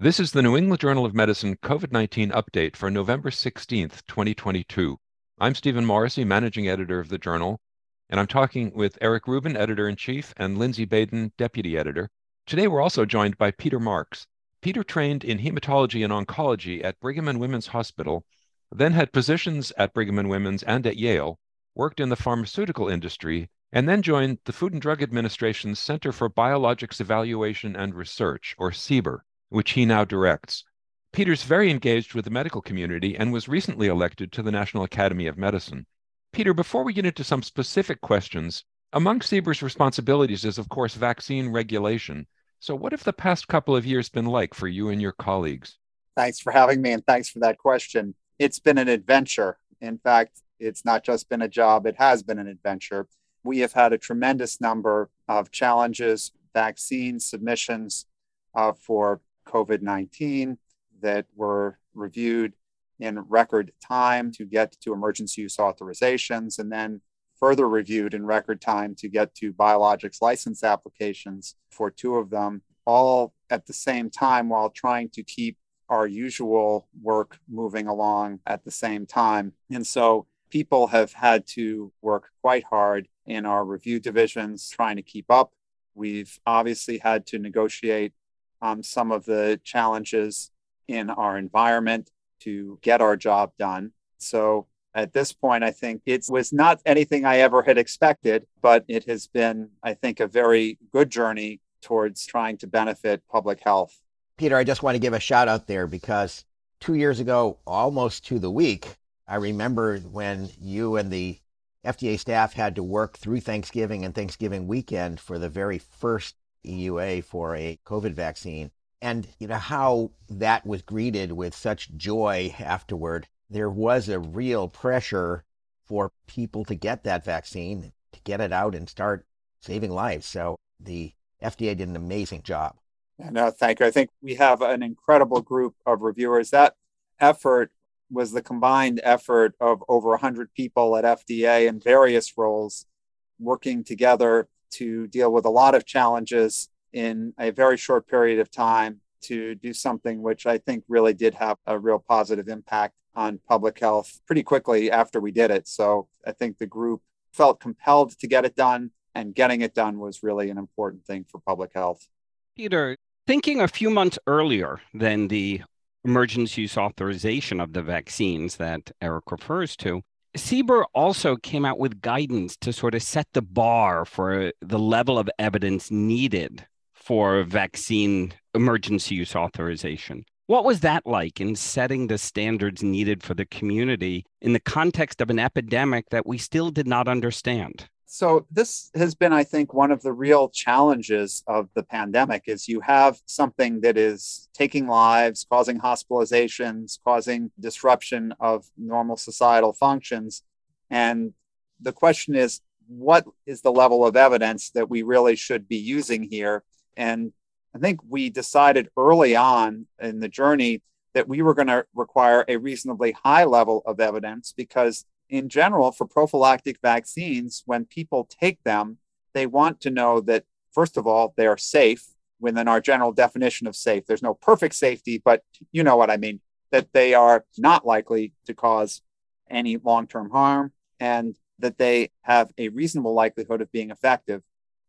This is the New England Journal of Medicine COVID 19 update for November 16th, 2022. I'm Stephen Morrissey, managing editor of the journal, and I'm talking with Eric Rubin, editor in chief, and Lindsay Baden, deputy editor. Today, we're also joined by Peter Marks. Peter trained in hematology and oncology at Brigham and Women's Hospital, then had positions at Brigham and Women's and at Yale, worked in the pharmaceutical industry, and then joined the Food and Drug Administration's Center for Biologics Evaluation and Research, or CBER which he now directs. Peter's very engaged with the medical community and was recently elected to the National Academy of Medicine. Peter, before we get into some specific questions, among CBER's responsibilities is, of course, vaccine regulation. So, what have the past couple of years been like for you and your colleagues? Thanks for having me, and thanks for that question. It's been an adventure. In fact, it's not just been a job, it has been an adventure. We have had a tremendous number of challenges, vaccine submissions uh, for COVID 19 that were reviewed in record time to get to emergency use authorizations and then further reviewed in record time to get to biologics license applications for two of them, all at the same time while trying to keep our usual work moving along at the same time. And so people have had to work quite hard in our review divisions trying to keep up. We've obviously had to negotiate um, some of the challenges in our environment to get our job done. So at this point, I think it was not anything I ever had expected, but it has been, I think, a very good journey towards trying to benefit public health. Peter, I just want to give a shout out there because two years ago, almost to the week, I remember when you and the FDA staff had to work through Thanksgiving and Thanksgiving weekend for the very first EUA for a COVID vaccine. And you know how that was greeted with such joy afterward. There was a real pressure for people to get that vaccine, to get it out and start saving lives. So the FDA did an amazing job. No, uh, thank you. I think we have an incredible group of reviewers. That effort was the combined effort of over 100 people at FDA in various roles working together to deal with a lot of challenges in a very short period of time to do something which I think really did have a real positive impact on public health pretty quickly after we did it. So I think the group felt compelled to get it done, and getting it done was really an important thing for public health. Peter, thinking a few months earlier than the emergency use authorization of the vaccines that Eric refers to, CBER also came out with guidance to sort of set the bar for the level of evidence needed for vaccine emergency use authorization. What was that like in setting the standards needed for the community in the context of an epidemic that we still did not understand? So this has been, I think, one of the real challenges of the pandemic is you have something that is taking lives, causing hospitalizations, causing disruption of normal societal functions. And the question is, what is the level of evidence that we really should be using here? And I think we decided early on in the journey that we were going to require a reasonably high level of evidence because in general, for prophylactic vaccines, when people take them, they want to know that, first of all, they are safe within our general definition of safe. There's no perfect safety, but you know what I mean, that they are not likely to cause any long term harm and that they have a reasonable likelihood of being effective.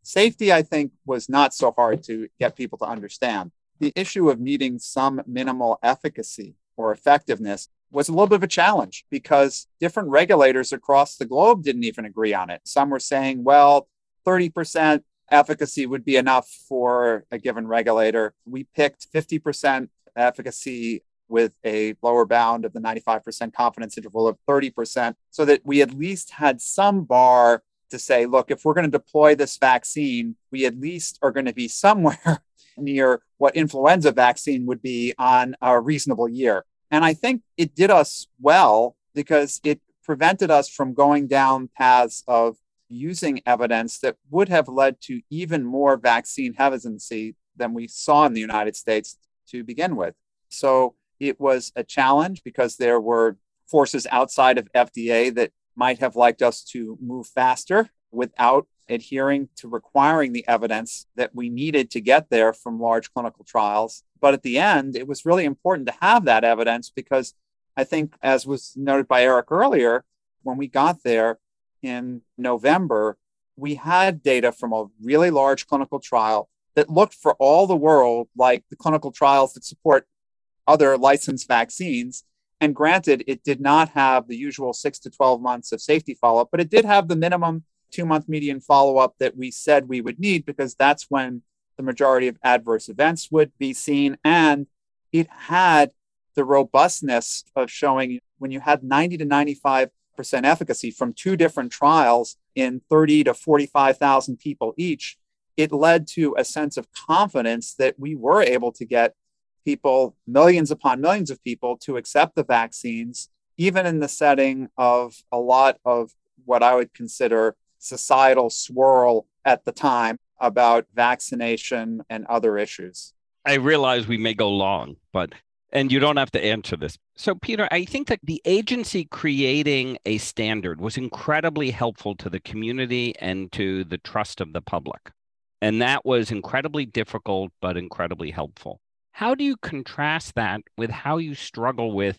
Safety, I think, was not so hard to get people to understand. The issue of needing some minimal efficacy or effectiveness was a little bit of a challenge because different regulators across the globe didn't even agree on it. Some were saying, well, 30% efficacy would be enough for a given regulator. We picked 50% efficacy with a lower bound of the 95% confidence interval of 30% so that we at least had some bar to say, look, if we're going to deploy this vaccine, we at least are going to be somewhere near what influenza vaccine would be on a reasonable year. And I think it did us well because it prevented us from going down paths of using evidence that would have led to even more vaccine hesitancy than we saw in the United States to begin with. So it was a challenge because there were forces outside of FDA that might have liked us to move faster without adhering to requiring the evidence that we needed to get there from large clinical trials. But at the end, it was really important to have that evidence because I think, as was noted by Eric earlier, when we got there in November, we had data from a really large clinical trial that looked for all the world like the clinical trials that support other licensed vaccines. And granted, it did not have the usual six to 12 months of safety follow up, but it did have the minimum two month median follow up that we said we would need because that's when the majority of adverse events would be seen. And it had the robustness of showing when you had 90 to 95% efficacy from two different trials in 30 to 45,000 people each, it led to a sense of confidence that we were able to get people, millions upon millions of people, to accept the vaccines, even in the setting of a lot of what I would consider societal swirl at the time about vaccination and other issues. I realize we may go long, but and you don't have to answer this. So, Peter, I think that the agency creating a standard was incredibly helpful to the community and to the trust of the public. And that was incredibly difficult, but incredibly helpful. How do you contrast that with how you struggle with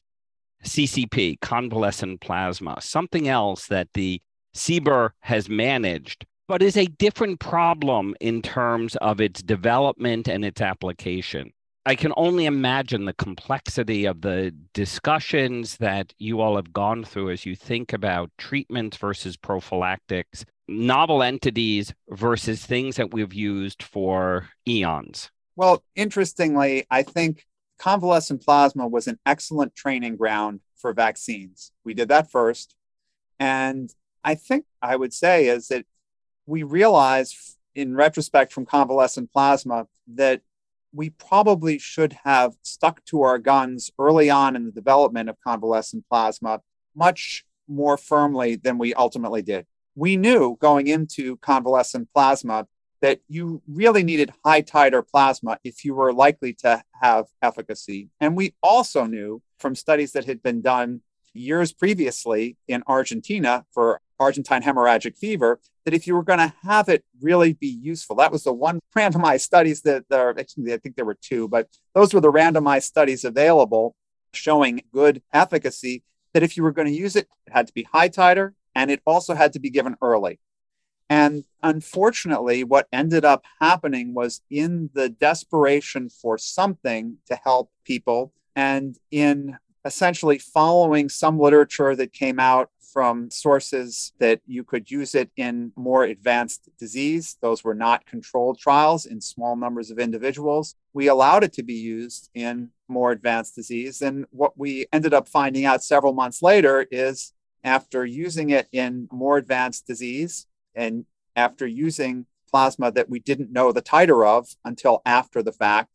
CCP, convalescent plasma, something else that the CBER has managed, but is a different problem in terms of its development and its application? I can only imagine the complexity of the discussions that you all have gone through as you think about treatment versus prophylactics, novel entities versus things that we've used for eons. Well, interestingly, I think convalescent plasma was an excellent training ground for vaccines. We did that first. And I think I would say is that we realized in retrospect from convalescent plasma that we probably should have stuck to our guns early on in the development of convalescent plasma much more firmly than we ultimately did. We knew going into convalescent plasma that you really needed high titer plasma if you were likely to have efficacy. And we also knew from studies that had been done years previously in Argentina for Argentine hemorrhagic fever, that if you were going to have it really be useful, that was the one randomized studies that there, actually, I think there were two, but those were the randomized studies available showing good efficacy. That if you were going to use it, it had to be high titer and it also had to be given early. And unfortunately, what ended up happening was in the desperation for something to help people and in essentially following some literature that came out from sources that you could use it in more advanced disease. Those were not controlled trials in small numbers of individuals. We allowed it to be used in more advanced disease. And what we ended up finding out several months later is after using it in more advanced disease and after using plasma that we didn't know the titer of until after the fact,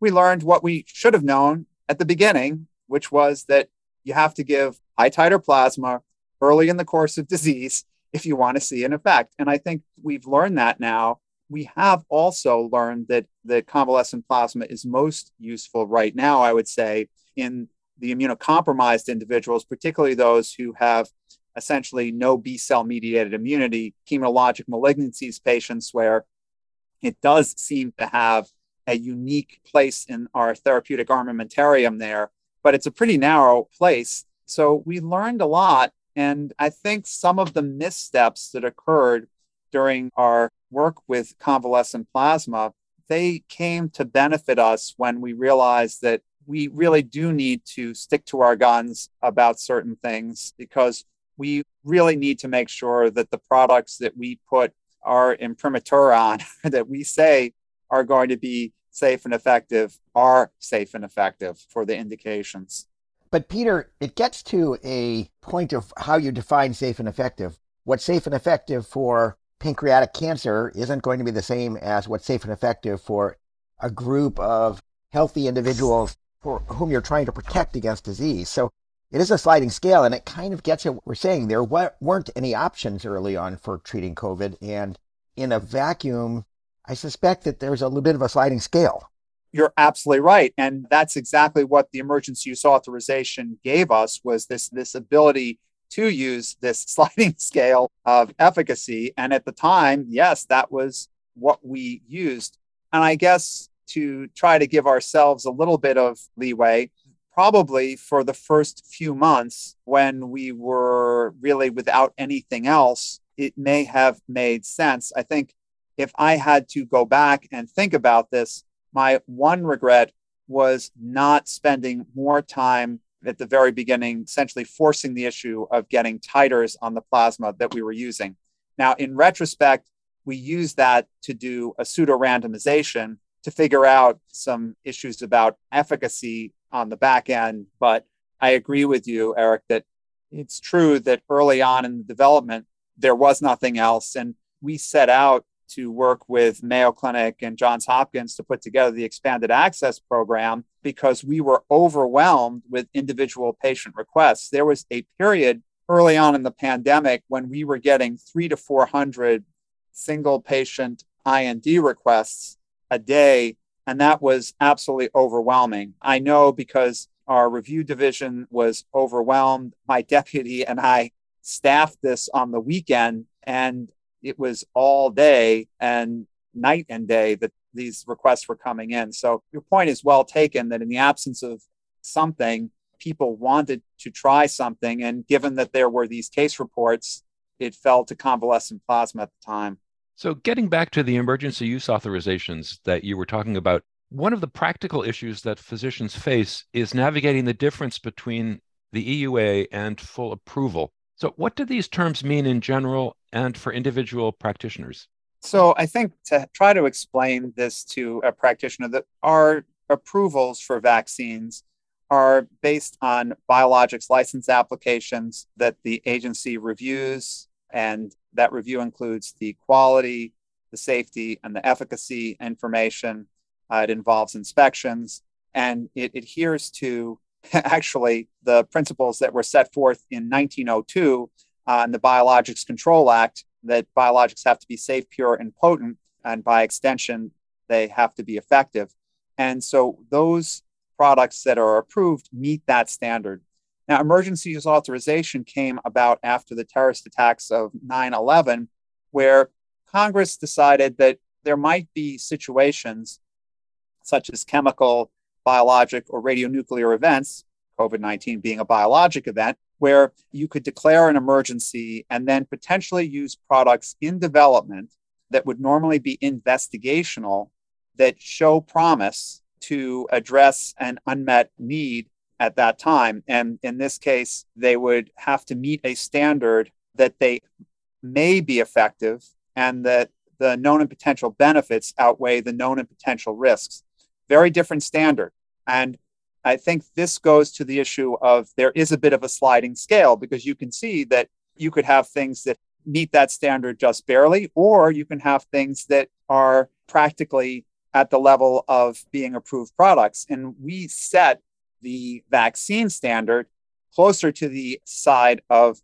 we learned what we should have known at the beginning, which was that you have to give high titer plasma early in the course of disease if you want to see an effect. And I think we've learned that now. We have also learned that the convalescent plasma is most useful right now, I would say, in the immunocompromised individuals, particularly those who have essentially no B cell mediated immunity, hematologic malignancies patients, where it does seem to have a unique place in our therapeutic armamentarium there, but it's a pretty narrow place. So we learned a lot and I think some of the missteps that occurred during our work with convalescent plasma, they came to benefit us when we realized that we really do need to stick to our guns about certain things because we really need to make sure that the products that we put our imprimatur on, that we say are going to be safe and effective, are safe and effective for the indications. But Peter, it gets to a point of how you define safe and effective. What's safe and effective for pancreatic cancer isn't going to be the same as what's safe and effective for a group of healthy individuals for whom you're trying to protect against disease. So it is a sliding scale, and it kind of gets at what we're saying. There weren't any options early on for treating COVID, and in a vacuum, I suspect that there's a little bit of a sliding scale. You're absolutely right. And that's exactly what the emergency use authorization gave us was this, this ability to use this sliding scale of efficacy. And at the time, yes, that was what we used. And I guess to try to give ourselves a little bit of leeway, probably for the first few months when we were really without anything else, it may have made sense. I think if I had to go back and think about this, my one regret was not spending more time at the very beginning, essentially forcing the issue of getting titers on the plasma that we were using. Now, in retrospect, we used that to do a pseudo randomization to figure out some issues about efficacy on the back end. But I agree with you, Eric, that it's true that early on in the development, there was nothing else. And we set out to work with Mayo Clinic and Johns Hopkins to put together the expanded access program because we were overwhelmed with individual patient requests. There was a period early on in the pandemic when we were getting three to 400 single patient IND requests a day, and that was absolutely overwhelming. I know because our review division was overwhelmed. My deputy and I staffed this on the weekend, and it was all day and night and day that these requests were coming in. So your point is well taken that in the absence of something, people wanted to try something. And given that there were these case reports, it fell to convalescent plasma at the time. So, getting back to the emergency use authorizations that you were talking about, one of the practical issues that physicians face is navigating the difference between the EUA and full approval. So, what do these terms mean in general and for individual practitioners? So, I think to try to explain this to a practitioner, that our approvals for vaccines are based on biologics license applications that the agency reviews, and that review includes the quality, the safety, and the efficacy information. Uh, it involves inspections, and it adheres to actually the principles that were set forth in 1902 uh, the Biologics Control Act that biologics have to be safe, pure, and potent, and by extension, they have to be effective. And so those products that are approved meet that standard. Now, emergency use authorization came about after the terrorist attacks of 9 11, where Congress decided that there might be situations such as chemical biologic or radionuclear events, COVID 19 being a biologic event, where you could declare an emergency and then potentially use products in development that would normally be investigational that show promise to address an unmet need at that time. And in this case, they would have to meet a standard that they may be effective and that the known and potential benefits outweigh the known and potential risks. Very different standard. And I think this goes to the issue of there is a bit of a sliding scale because you can see that you could have things that meet that standard just barely, or you can have things that are practically at the level of being approved products. And we set the vaccine standard closer to the side of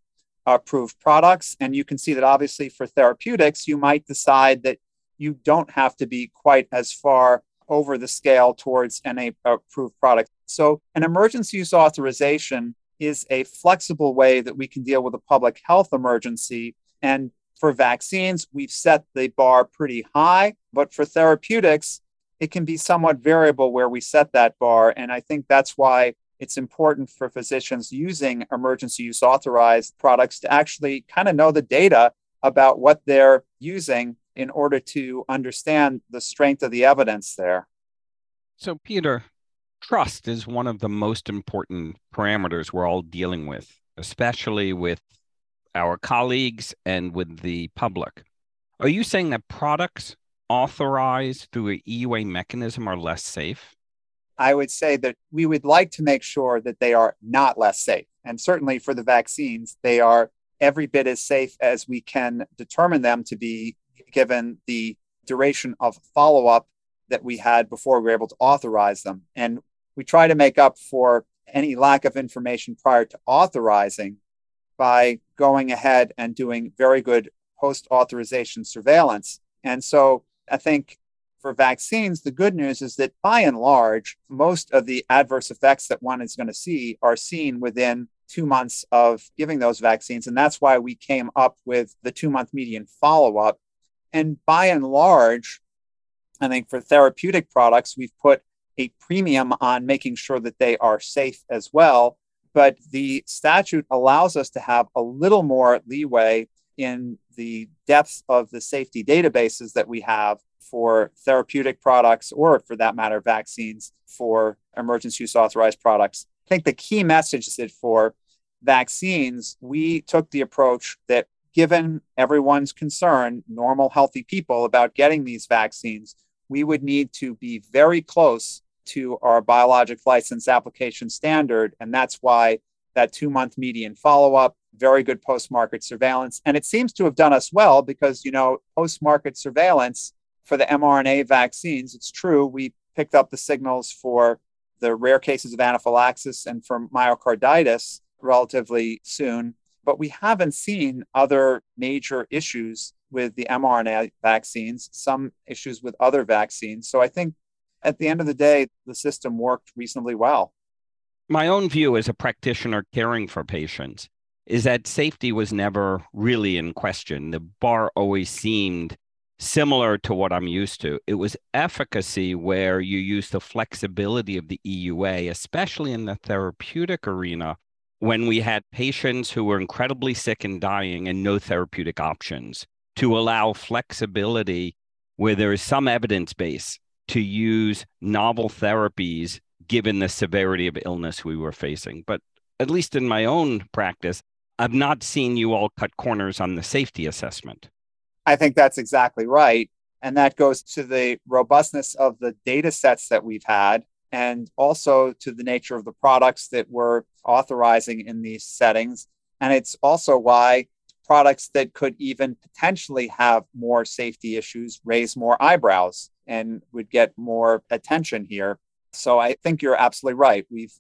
approved products. And you can see that obviously for therapeutics, you might decide that you don't have to be quite as far over the scale towards an approved product. So, an emergency use authorization is a flexible way that we can deal with a public health emergency. And for vaccines, we've set the bar pretty high, but for therapeutics, it can be somewhat variable where we set that bar. And I think that's why it's important for physicians using emergency use authorized products to actually kind of know the data about what they're using in order to understand the strength of the evidence there. So, Peter, trust is one of the most important parameters we're all dealing with, especially with our colleagues and with the public. Are you saying that products authorized through an EUA mechanism are less safe? I would say that we would like to make sure that they are not less safe. And certainly for the vaccines, they are every bit as safe as we can determine them to be given the duration of follow up that we had before we were able to authorize them. And we try to make up for any lack of information prior to authorizing by going ahead and doing very good post authorization surveillance. And so I think for vaccines, the good news is that by and large, most of the adverse effects that one is going to see are seen within two months of giving those vaccines. And that's why we came up with the two month median follow up and by and large, I think for therapeutic products, we've put a premium on making sure that they are safe as well. But the statute allows us to have a little more leeway in the depth of the safety databases that we have for therapeutic products, or for that matter, vaccines for emergency use authorized products. I think the key message is that for vaccines, we took the approach that given everyone's concern, normal, healthy people, about getting these vaccines, we would need to be very close to our biologic license application standard. And that's why that two month median follow up, very good post market surveillance. And it seems to have done us well because, you know, post market surveillance for the mRNA vaccines, it's true, we picked up the signals for the rare cases of anaphylaxis and for myocarditis relatively soon. But we haven't seen other major issues with the mRNA vaccines, some issues with other vaccines. So I think at the end of the day, the system worked reasonably well. My own view as a practitioner caring for patients is that safety was never really in question. The bar always seemed similar to what I'm used to. It was efficacy where you use the flexibility of the EUA, especially in the therapeutic arena, when we had patients who were incredibly sick and dying and no therapeutic options, to allow flexibility where there is some evidence base to use novel therapies given the severity of illness we were facing. But at least in my own practice, I've not seen you all cut corners on the safety assessment. I think that's exactly right. And that goes to the robustness of the data sets that we've had and also to the nature of the products that we're authorizing in these settings. And it's also why products that could even potentially have more safety issues raise more eyebrows and would get more attention here. So I think you're absolutely right. We've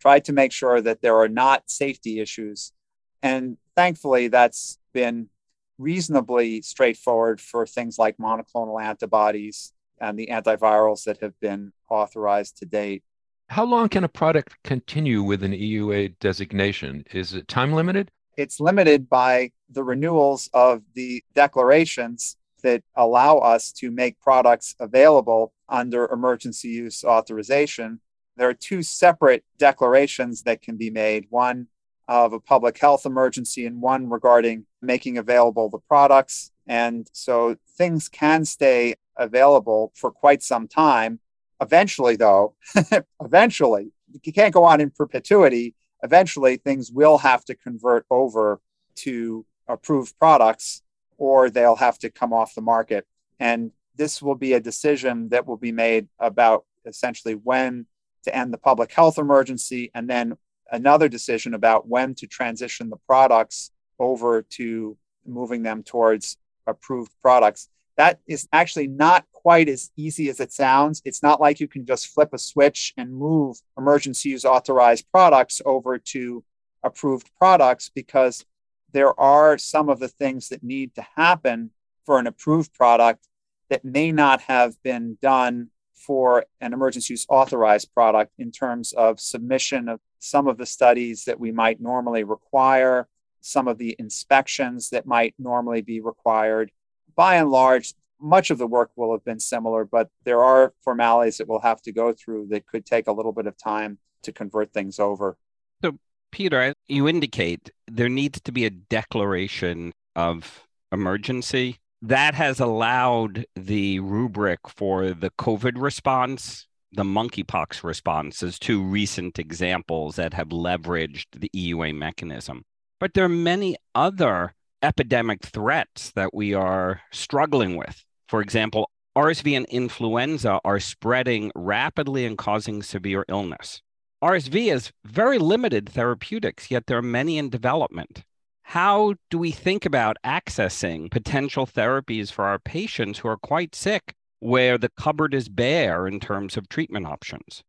tried to make sure that there are not safety issues. And thankfully, that's been reasonably straightforward for things like monoclonal antibodies and the antivirals that have been authorized to date. How long can a product continue with an EUA designation? Is it time limited? It's limited by the renewals of the declarations that allow us to make products available under emergency use authorization. There are two separate declarations that can be made one of a public health emergency and one regarding making available the products. And so things can stay available for quite some time. Eventually, though, eventually, you can't go on in perpetuity. Eventually, things will have to convert over to approved products or they'll have to come off the market. And this will be a decision that will be made about essentially when to end the public health emergency and then another decision about when to transition the products over to moving them towards approved products that is actually not quite as easy as it sounds. It's not like you can just flip a switch and move emergency use authorized products over to approved products because there are some of the things that need to happen for an approved product that may not have been done for an emergency use authorized product in terms of submission of some of the studies that we might normally require, some of the inspections that might normally be required by and large, much of the work will have been similar, but there are formalities that we'll have to go through that could take a little bit of time to convert things over. So, Peter, you indicate there needs to be a declaration of emergency. That has allowed the rubric for the COVID response, the monkeypox response, as two recent examples that have leveraged the EUA mechanism. But there are many other epidemic threats that we are struggling with. For example, RSV and influenza are spreading rapidly and causing severe illness. RSV has very limited therapeutics, yet there are many in development. How do we think about accessing potential therapies for our patients who are quite sick, where the cupboard is bare in terms of treatment options?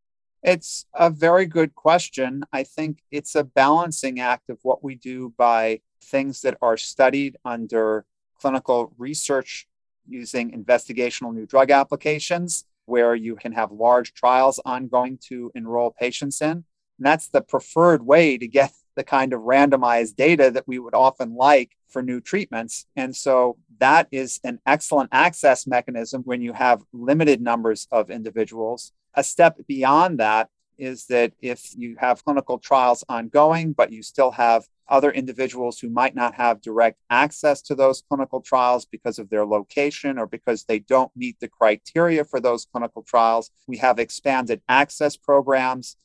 It's a very good question. I think it's a balancing act of what we do by things that are studied under clinical research using investigational new drug applications, where you can have large trials ongoing to enroll patients in. And that's the preferred way to get the kind of randomized data that we would often like for new treatments. And so that is an excellent access mechanism when you have limited numbers of individuals. A step beyond that is that if you have clinical trials ongoing, but you still have other individuals who might not have direct access to those clinical trials because of their location or because they don't meet the criteria for those clinical trials, we have expanded access programs.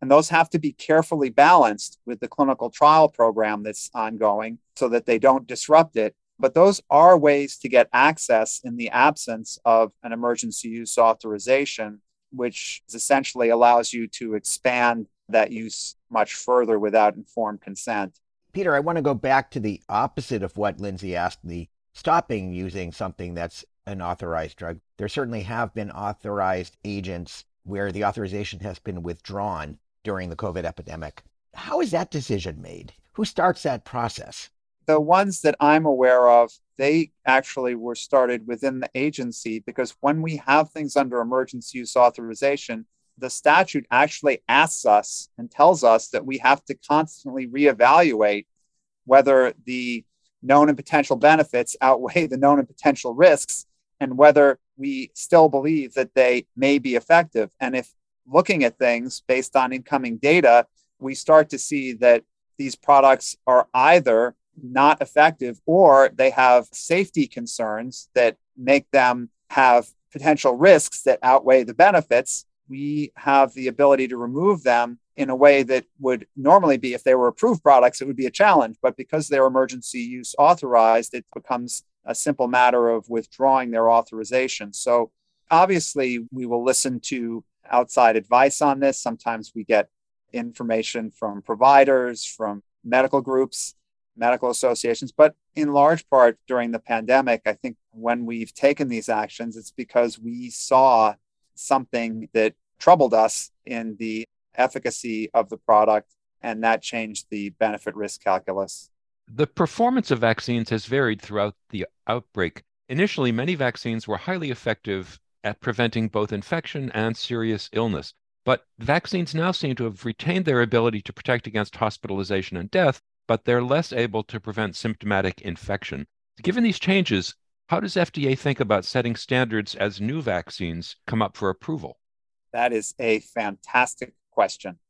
And those have to be carefully balanced with the clinical trial program that's ongoing so that they don't disrupt it. But those are ways to get access in the absence of an emergency use authorization which essentially allows you to expand that use much further without informed consent. Peter, I want to go back to the opposite of what Lindsay asked the stopping using something that's an authorized drug. There certainly have been authorized agents where the authorization has been withdrawn during the COVID epidemic. How is that decision made? Who starts that process? The ones that I'm aware of they actually were started within the agency because when we have things under emergency use authorization, the statute actually asks us and tells us that we have to constantly reevaluate whether the known and potential benefits outweigh the known and potential risks and whether we still believe that they may be effective. And if looking at things based on incoming data, we start to see that these products are either not effective or they have safety concerns that make them have potential risks that outweigh the benefits, we have the ability to remove them in a way that would normally be if they were approved products, it would be a challenge. But because they're emergency use authorized, it becomes a simple matter of withdrawing their authorization. So obviously, we will listen to outside advice on this. Sometimes we get information from providers, from medical groups medical associations. But in large part during the pandemic, I think when we've taken these actions, it's because we saw something that troubled us in the efficacy of the product, and that changed the benefit risk calculus. The performance of vaccines has varied throughout the outbreak. Initially, many vaccines were highly effective at preventing both infection and serious illness. But vaccines now seem to have retained their ability to protect against hospitalization and death, but they're less able to prevent symptomatic infection. Given these changes, how does FDA think about setting standards as new vaccines come up for approval? That is a fantastic question.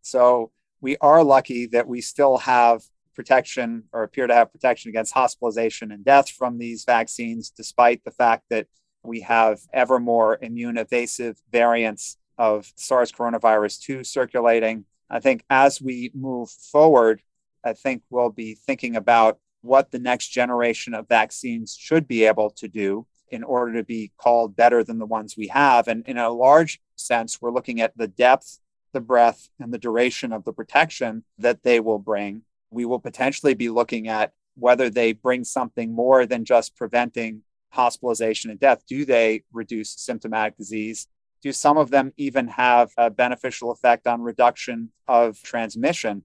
So, we are lucky that we still have protection or appear to have protection against hospitalization and death from these vaccines, despite the fact that we have ever more immune evasive variants of SARS coronavirus 2 circulating. I think as we move forward, I think we'll be thinking about what the next generation of vaccines should be able to do in order to be called better than the ones we have. And in a large sense, we're looking at the depth, the breadth, and the duration of the protection that they will bring. We will potentially be looking at whether they bring something more than just preventing hospitalization and death. Do they reduce symptomatic disease? Do some of them even have a beneficial effect on reduction of transmission?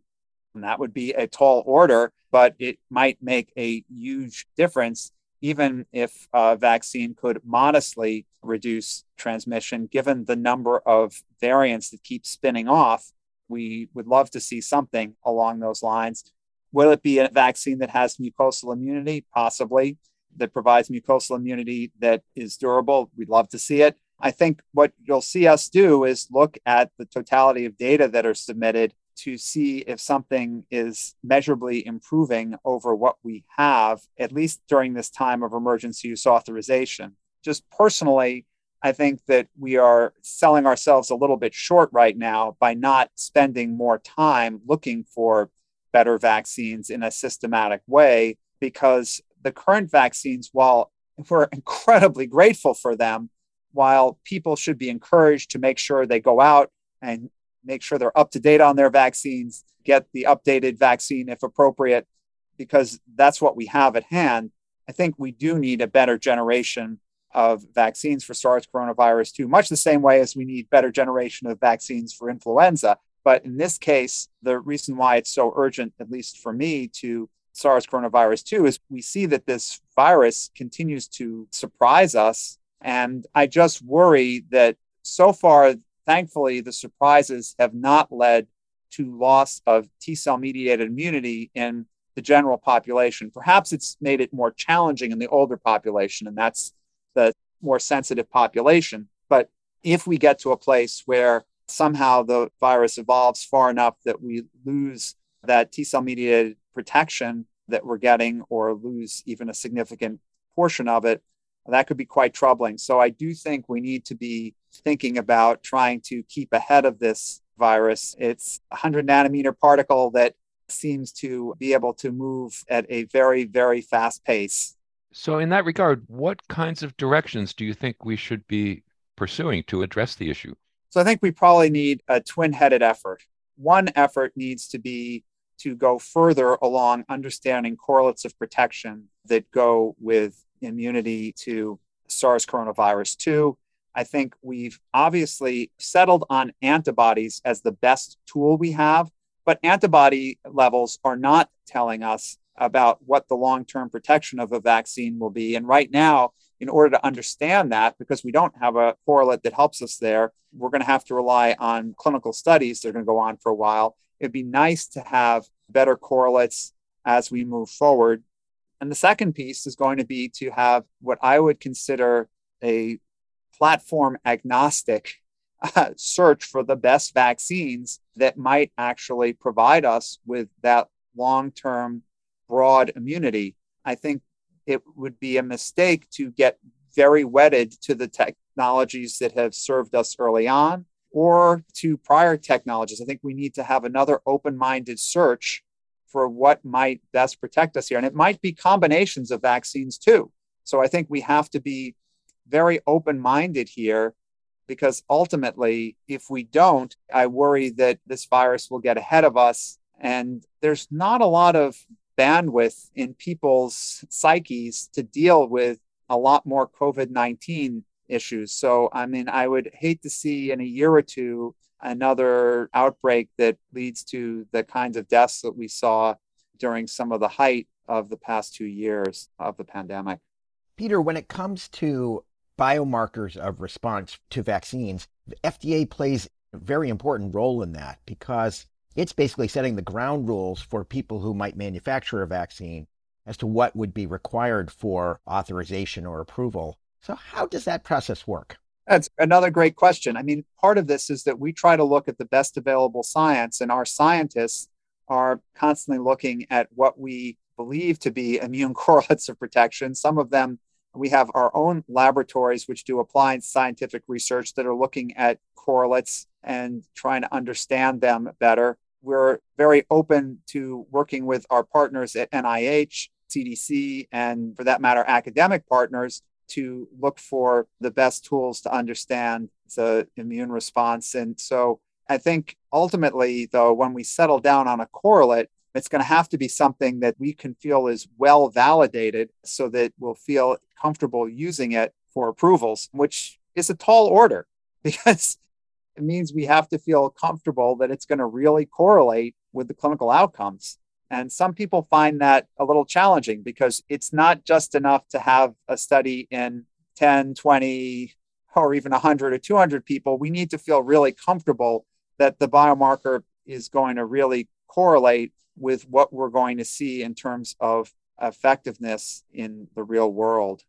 And that would be a tall order, but it might make a huge difference, even if a vaccine could modestly reduce transmission, given the number of variants that keep spinning off. We would love to see something along those lines. Will it be a vaccine that has mucosal immunity? Possibly. That provides mucosal immunity that is durable? We'd love to see it. I think what you'll see us do is look at the totality of data that are submitted to see if something is measurably improving over what we have, at least during this time of emergency use authorization. Just personally, I think that we are selling ourselves a little bit short right now by not spending more time looking for better vaccines in a systematic way because the current vaccines, while we're incredibly grateful for them, while people should be encouraged to make sure they go out and make sure they're up to date on their vaccines, get the updated vaccine if appropriate, because that's what we have at hand. I think we do need a better generation of vaccines for SARS coronavirus 2, much the same way as we need better generation of vaccines for influenza. But in this case, the reason why it's so urgent, at least for me, to SARS coronavirus 2 is we see that this virus continues to surprise us. And I just worry that so far Thankfully, the surprises have not led to loss of T cell mediated immunity in the general population. Perhaps it's made it more challenging in the older population, and that's the more sensitive population. But if we get to a place where somehow the virus evolves far enough that we lose that T cell mediated protection that we're getting or lose even a significant portion of it, that could be quite troubling. So I do think we need to be thinking about trying to keep ahead of this virus. It's a 100 nanometer particle that seems to be able to move at a very, very fast pace. So, in that regard, what kinds of directions do you think we should be pursuing to address the issue? So, I think we probably need a twin headed effort. One effort needs to be to go further along understanding correlates of protection that go with immunity to SARS coronavirus 2. I think we've obviously settled on antibodies as the best tool we have, but antibody levels are not telling us about what the long term protection of a vaccine will be. And right now, in order to understand that, because we don't have a correlate that helps us there, we're going to have to rely on clinical studies. They're going to go on for a while. It'd be nice to have better correlates as we move forward. And the second piece is going to be to have what I would consider a platform agnostic uh, search for the best vaccines that might actually provide us with that long term broad immunity. I think it would be a mistake to get very wedded to the technologies that have served us early on or to prior technologies. I think we need to have another open minded search for what might best protect us here. And it might be combinations of vaccines too. So I think we have to be very open minded here because ultimately, if we don't, I worry that this virus will get ahead of us. And there's not a lot of bandwidth in people's psyches to deal with a lot more COVID 19 issues. So, I mean, I would hate to see in a year or two another outbreak that leads to the kinds of deaths that we saw during some of the height of the past two years of the pandemic. Peter, when it comes to biomarkers of response to vaccines, the FDA plays a very important role in that because it's basically setting the ground rules for people who might manufacture a vaccine as to what would be required for authorization or approval. So, how does that process work? That's another great question. I mean, part of this is that we try to look at the best available science, and our scientists are constantly looking at what we believe to be immune correlates of protection. Some of them, we have our own laboratories which do applied scientific research that are looking at correlates and trying to understand them better. We're very open to working with our partners at NIH, CDC, and for that matter, academic partners to look for the best tools to understand the immune response. And so I think ultimately, though, when we settle down on a correlate, it's going to have to be something that we can feel is well validated so that we'll feel comfortable using it for approvals, which is a tall order because it means we have to feel comfortable that it's going to really correlate with the clinical outcomes. And some people find that a little challenging because it's not just enough to have a study in 10, 20, or even 100 or 200 people. We need to feel really comfortable that the biomarker is going to really correlate with what we're going to see in terms of effectiveness in the real world.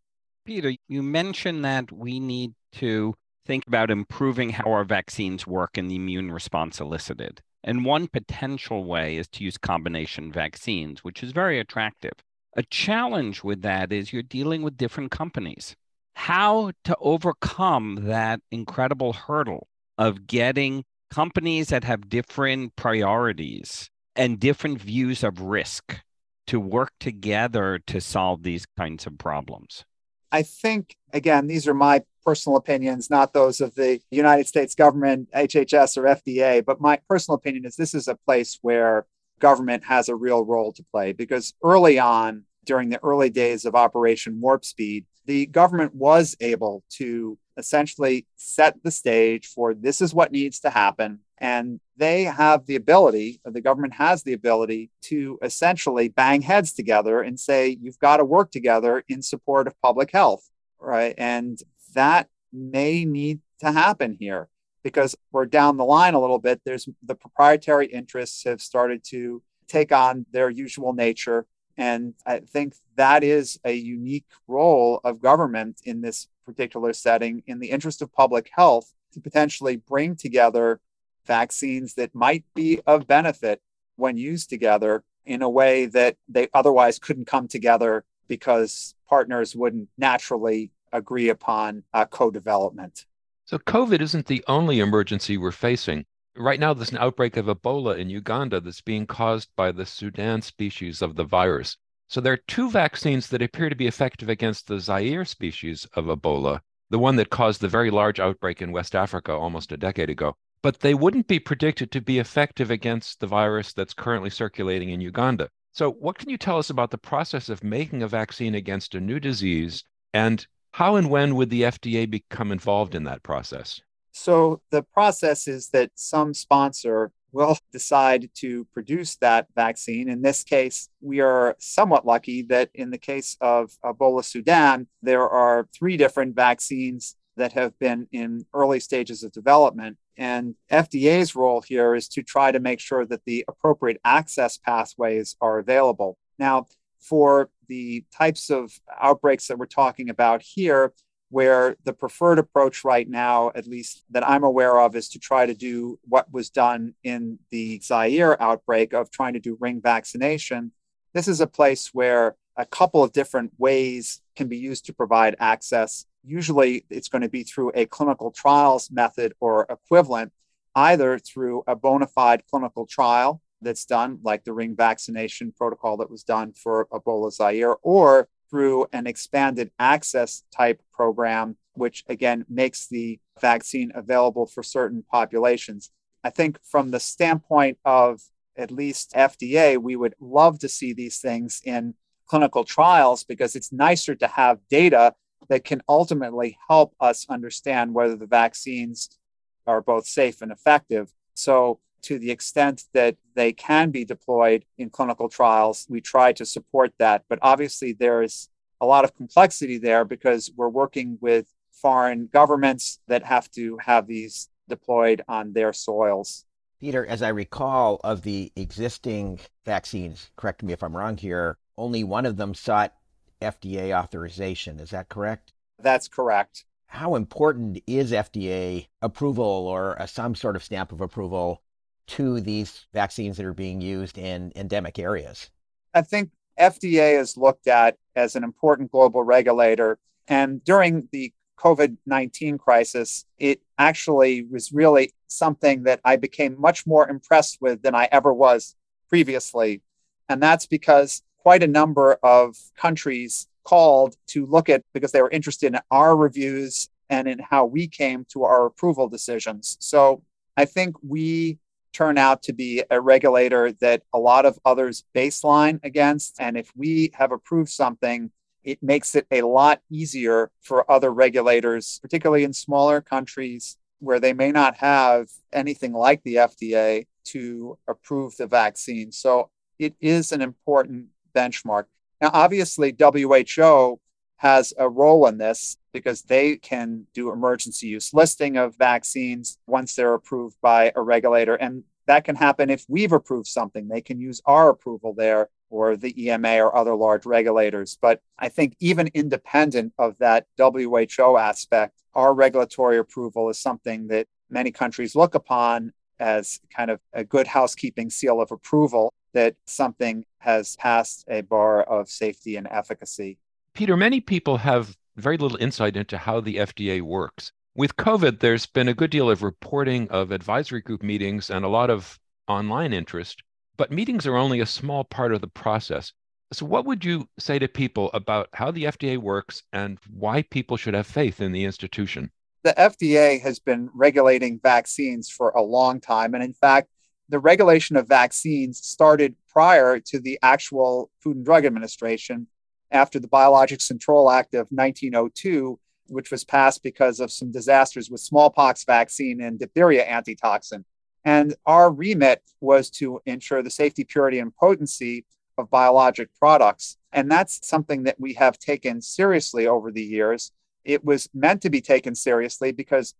Peter, you mentioned that we need to think about improving how our vaccines work and the immune response elicited. And one potential way is to use combination vaccines, which is very attractive. A challenge with that is you're dealing with different companies. How to overcome that incredible hurdle of getting companies that have different priorities and different views of risk to work together to solve these kinds of problems? I think, again, these are my personal opinions, not those of the United States government, HHS, or FDA. But my personal opinion is this is a place where government has a real role to play because early on, during the early days of Operation Warp Speed, the government was able to essentially set the stage for this is what needs to happen. And they have the ability, the government has the ability to essentially bang heads together and say, you've got to work together in support of public health. Right. And that may need to happen here because we're down the line a little bit. There's the proprietary interests have started to take on their usual nature. And I think that is a unique role of government in this particular setting in the interest of public health to potentially bring together vaccines that might be of benefit when used together in a way that they otherwise couldn't come together because partners wouldn't naturally agree upon uh, co development. So, COVID isn't the only emergency we're facing. Right now, there's an outbreak of Ebola in Uganda that's being caused by the Sudan species of the virus. So, there are two vaccines that appear to be effective against the Zaire species of Ebola, the one that caused the very large outbreak in West Africa almost a decade ago but they wouldn't be predicted to be effective against the virus that's currently circulating in Uganda. So, what can you tell us about the process of making a vaccine against a new disease and how and when would the FDA become involved in that process? So, the process is that some sponsor will decide to produce that vaccine. In this case, we are somewhat lucky that in the case of Ebola Sudan, there are three different vaccines that have been in early stages of development. And FDA's role here is to try to make sure that the appropriate access pathways are available. Now, for the types of outbreaks that we're talking about here, where the preferred approach right now, at least that I'm aware of, is to try to do what was done in the Zaire outbreak of trying to do ring vaccination. This is a place where a couple of different ways can be used to provide access usually it's going to be through a clinical trials method or equivalent, either through a bona fide clinical trial that's done, like the ring vaccination protocol that was done for Ebola Zaire, or through an expanded access type program, which again makes the vaccine available for certain populations. I think from the standpoint of at least FDA, we would love to see these things in clinical trials because it's nicer to have data that can ultimately help us understand whether the vaccines are both safe and effective. So, to the extent that they can be deployed in clinical trials, we try to support that. But obviously, there is a lot of complexity there because we're working with foreign governments that have to have these deployed on their soils. Peter, as I recall of the existing vaccines, correct me if I'm wrong here, only one of them sought FDA authorization. Is that correct? That's correct. How important is FDA approval or a, some sort of stamp of approval to these vaccines that are being used in endemic areas? I think FDA is looked at as an important global regulator. And during the COVID 19 crisis, it actually was really something that I became much more impressed with than I ever was previously. And that's because quite a number of countries called to look at because they were interested in our reviews and in how we came to our approval decisions. So I think we turn out to be a regulator that a lot of others baseline against. And if we have approved something, it makes it a lot easier for other regulators, particularly in smaller countries where they may not have anything like the FDA to approve the vaccine. So it is an important benchmark. Now, obviously, WHO has a role in this because they can do emergency use listing of vaccines once they're approved by a regulator. And that can happen if we've approved something. They can use our approval there or the EMA or other large regulators. But I think even independent of that WHO aspect, our regulatory approval is something that many countries look upon as kind of a good housekeeping seal of approval that something has passed a bar of safety and efficacy. Peter, many people have very little insight into how the FDA works. With COVID, there's been a good deal of reporting of advisory group meetings and a lot of online interest, but meetings are only a small part of the process. So, what would you say to people about how the FDA works and why people should have faith in the institution? The FDA has been regulating vaccines for a long time. And in fact, the regulation of vaccines started prior to the actual Food and Drug Administration after the Biologics Control Act of 1902, which was passed because of some disasters with smallpox vaccine and diphtheria antitoxin. And our remit was to ensure the safety, purity, and potency of biologic products. And that's something that we have taken seriously over the years. It was meant to be taken seriously because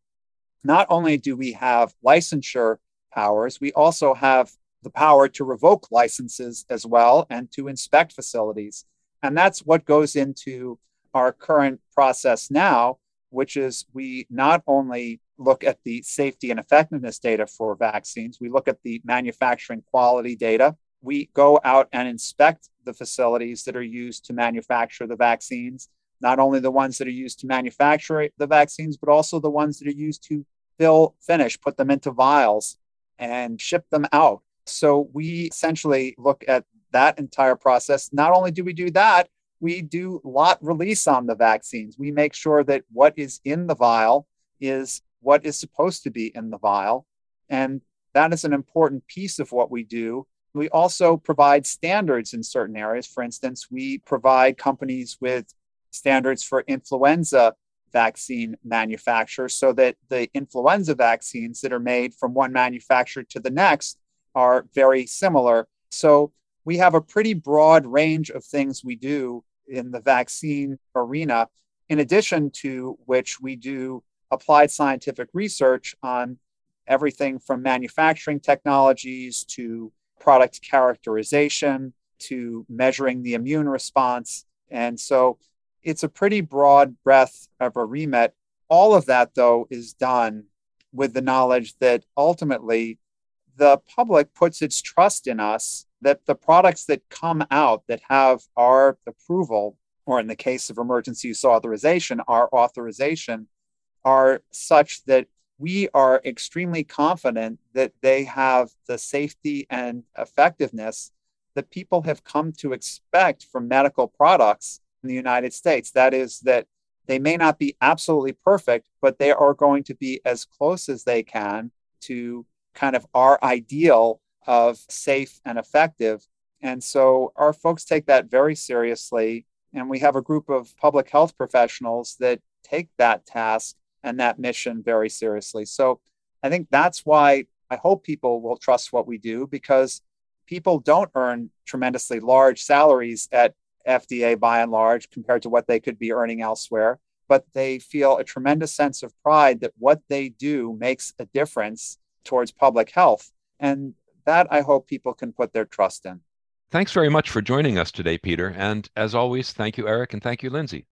not only do we have licensure powers, we also have the power to revoke licenses as well and to inspect facilities. And that's what goes into our current process now, which is we not only look at the safety and effectiveness data for vaccines, we look at the manufacturing quality data. We go out and inspect the facilities that are used to manufacture the vaccines, not only the ones that are used to manufacture the vaccines, but also the ones that are used to fill, finish, put them into vials, and ship them out. So we essentially look at that entire process. Not only do we do that, we do lot release on the vaccines. We make sure that what is in the vial is what is supposed to be in the vial. And that is an important piece of what we do. We also provide standards in certain areas. For instance, we provide companies with standards for influenza vaccine manufacturers so that the influenza vaccines that are made from one manufacturer to the next are very similar. So we have a pretty broad range of things we do in the vaccine arena, in addition to which we do applied scientific research on everything from manufacturing technologies to product characterization to measuring the immune response. And so it's a pretty broad breadth of a remit. All of that, though, is done with the knowledge that ultimately the public puts its trust in us that the products that come out that have our approval, or in the case of emergency use authorization, our authorization, are such that we are extremely confident that they have the safety and effectiveness that people have come to expect from medical products in the United States. That is, that they may not be absolutely perfect, but they are going to be as close as they can to kind of our ideal of safe and effective. And so our folks take that very seriously. And we have a group of public health professionals that take that task and that mission very seriously. So I think that's why I hope people will trust what we do because people don't earn tremendously large salaries at FDA by and large compared to what they could be earning elsewhere. But they feel a tremendous sense of pride that what they do makes a difference towards public health. And that I hope people can put their trust in. Thanks very much for joining us today, Peter. And as always, thank you, Eric, and thank you, Lindsay.